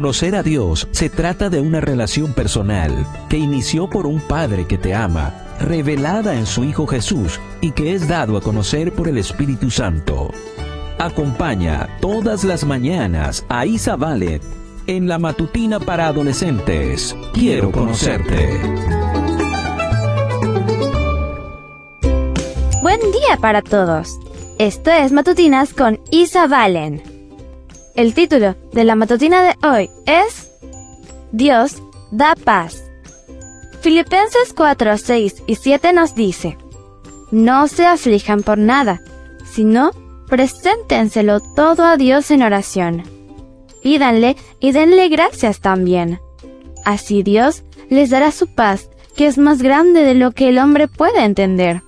Conocer a Dios se trata de una relación personal que inició por un Padre que te ama, revelada en su Hijo Jesús y que es dado a conocer por el Espíritu Santo. Acompaña todas las mañanas a Isa Valet en la matutina para adolescentes. Quiero conocerte. Buen día para todos. Esto es Matutinas con Isa Valen. El título de la matutina de hoy es Dios da paz. Filipenses 4, 6 y 7 nos dice, No se aflijan por nada, sino preséntenselo todo a Dios en oración. Pídanle y denle gracias también. Así Dios les dará su paz, que es más grande de lo que el hombre puede entender.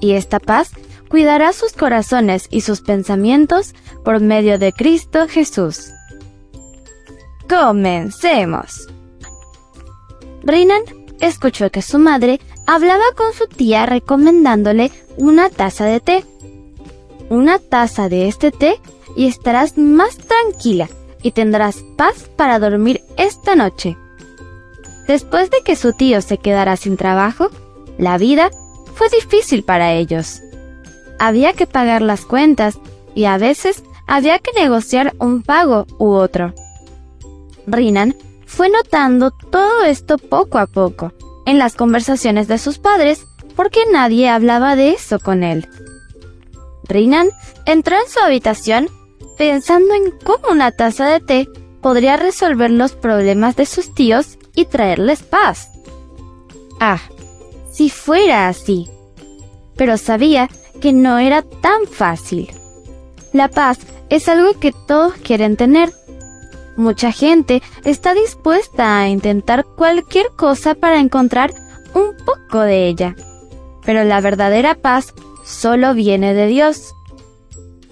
Y esta paz cuidará sus corazones y sus pensamientos por medio de Cristo Jesús. Comencemos. Rinan escuchó que su madre hablaba con su tía recomendándole una taza de té. Una taza de este té y estarás más tranquila y tendrás paz para dormir esta noche. Después de que su tío se quedara sin trabajo, la vida fue difícil para ellos. Había que pagar las cuentas y a veces había que negociar un pago u otro. Rinan fue notando todo esto poco a poco en las conversaciones de sus padres porque nadie hablaba de eso con él. Rinan entró en su habitación pensando en cómo una taza de té podría resolver los problemas de sus tíos y traerles paz. Ah, si fuera así. Pero sabía que no era tan fácil. La paz es algo que todos quieren tener. Mucha gente está dispuesta a intentar cualquier cosa para encontrar un poco de ella. Pero la verdadera paz solo viene de Dios.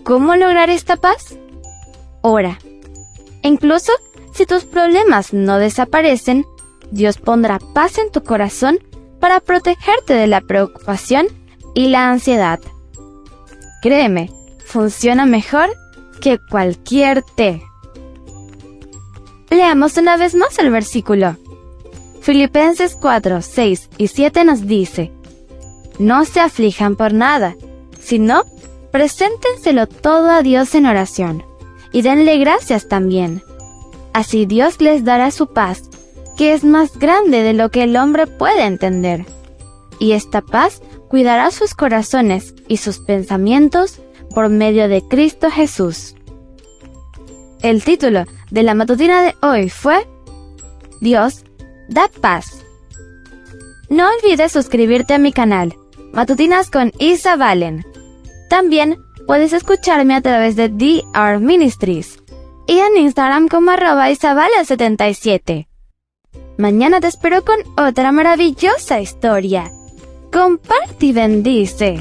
¿Cómo lograr esta paz? Ora. Incluso si tus problemas no desaparecen, Dios pondrá paz en tu corazón para protegerte de la preocupación y la ansiedad. Créeme, funciona mejor que cualquier té. Leamos una vez más el versículo. Filipenses 4, 6 y 7 nos dice, No se aflijan por nada, sino preséntenselo todo a Dios en oración, y denle gracias también. Así Dios les dará su paz, que es más grande de lo que el hombre puede entender. Y esta paz cuidará sus corazones y sus pensamientos por medio de Cristo Jesús. El título de la matutina de hoy fue Dios da paz. No olvides suscribirte a mi canal, Matutinas con Isa Valen. También puedes escucharme a través de DR Ministries y en Instagram como arroba Isabala77. Mañana te espero con otra maravillosa historia. Comparte y bendice.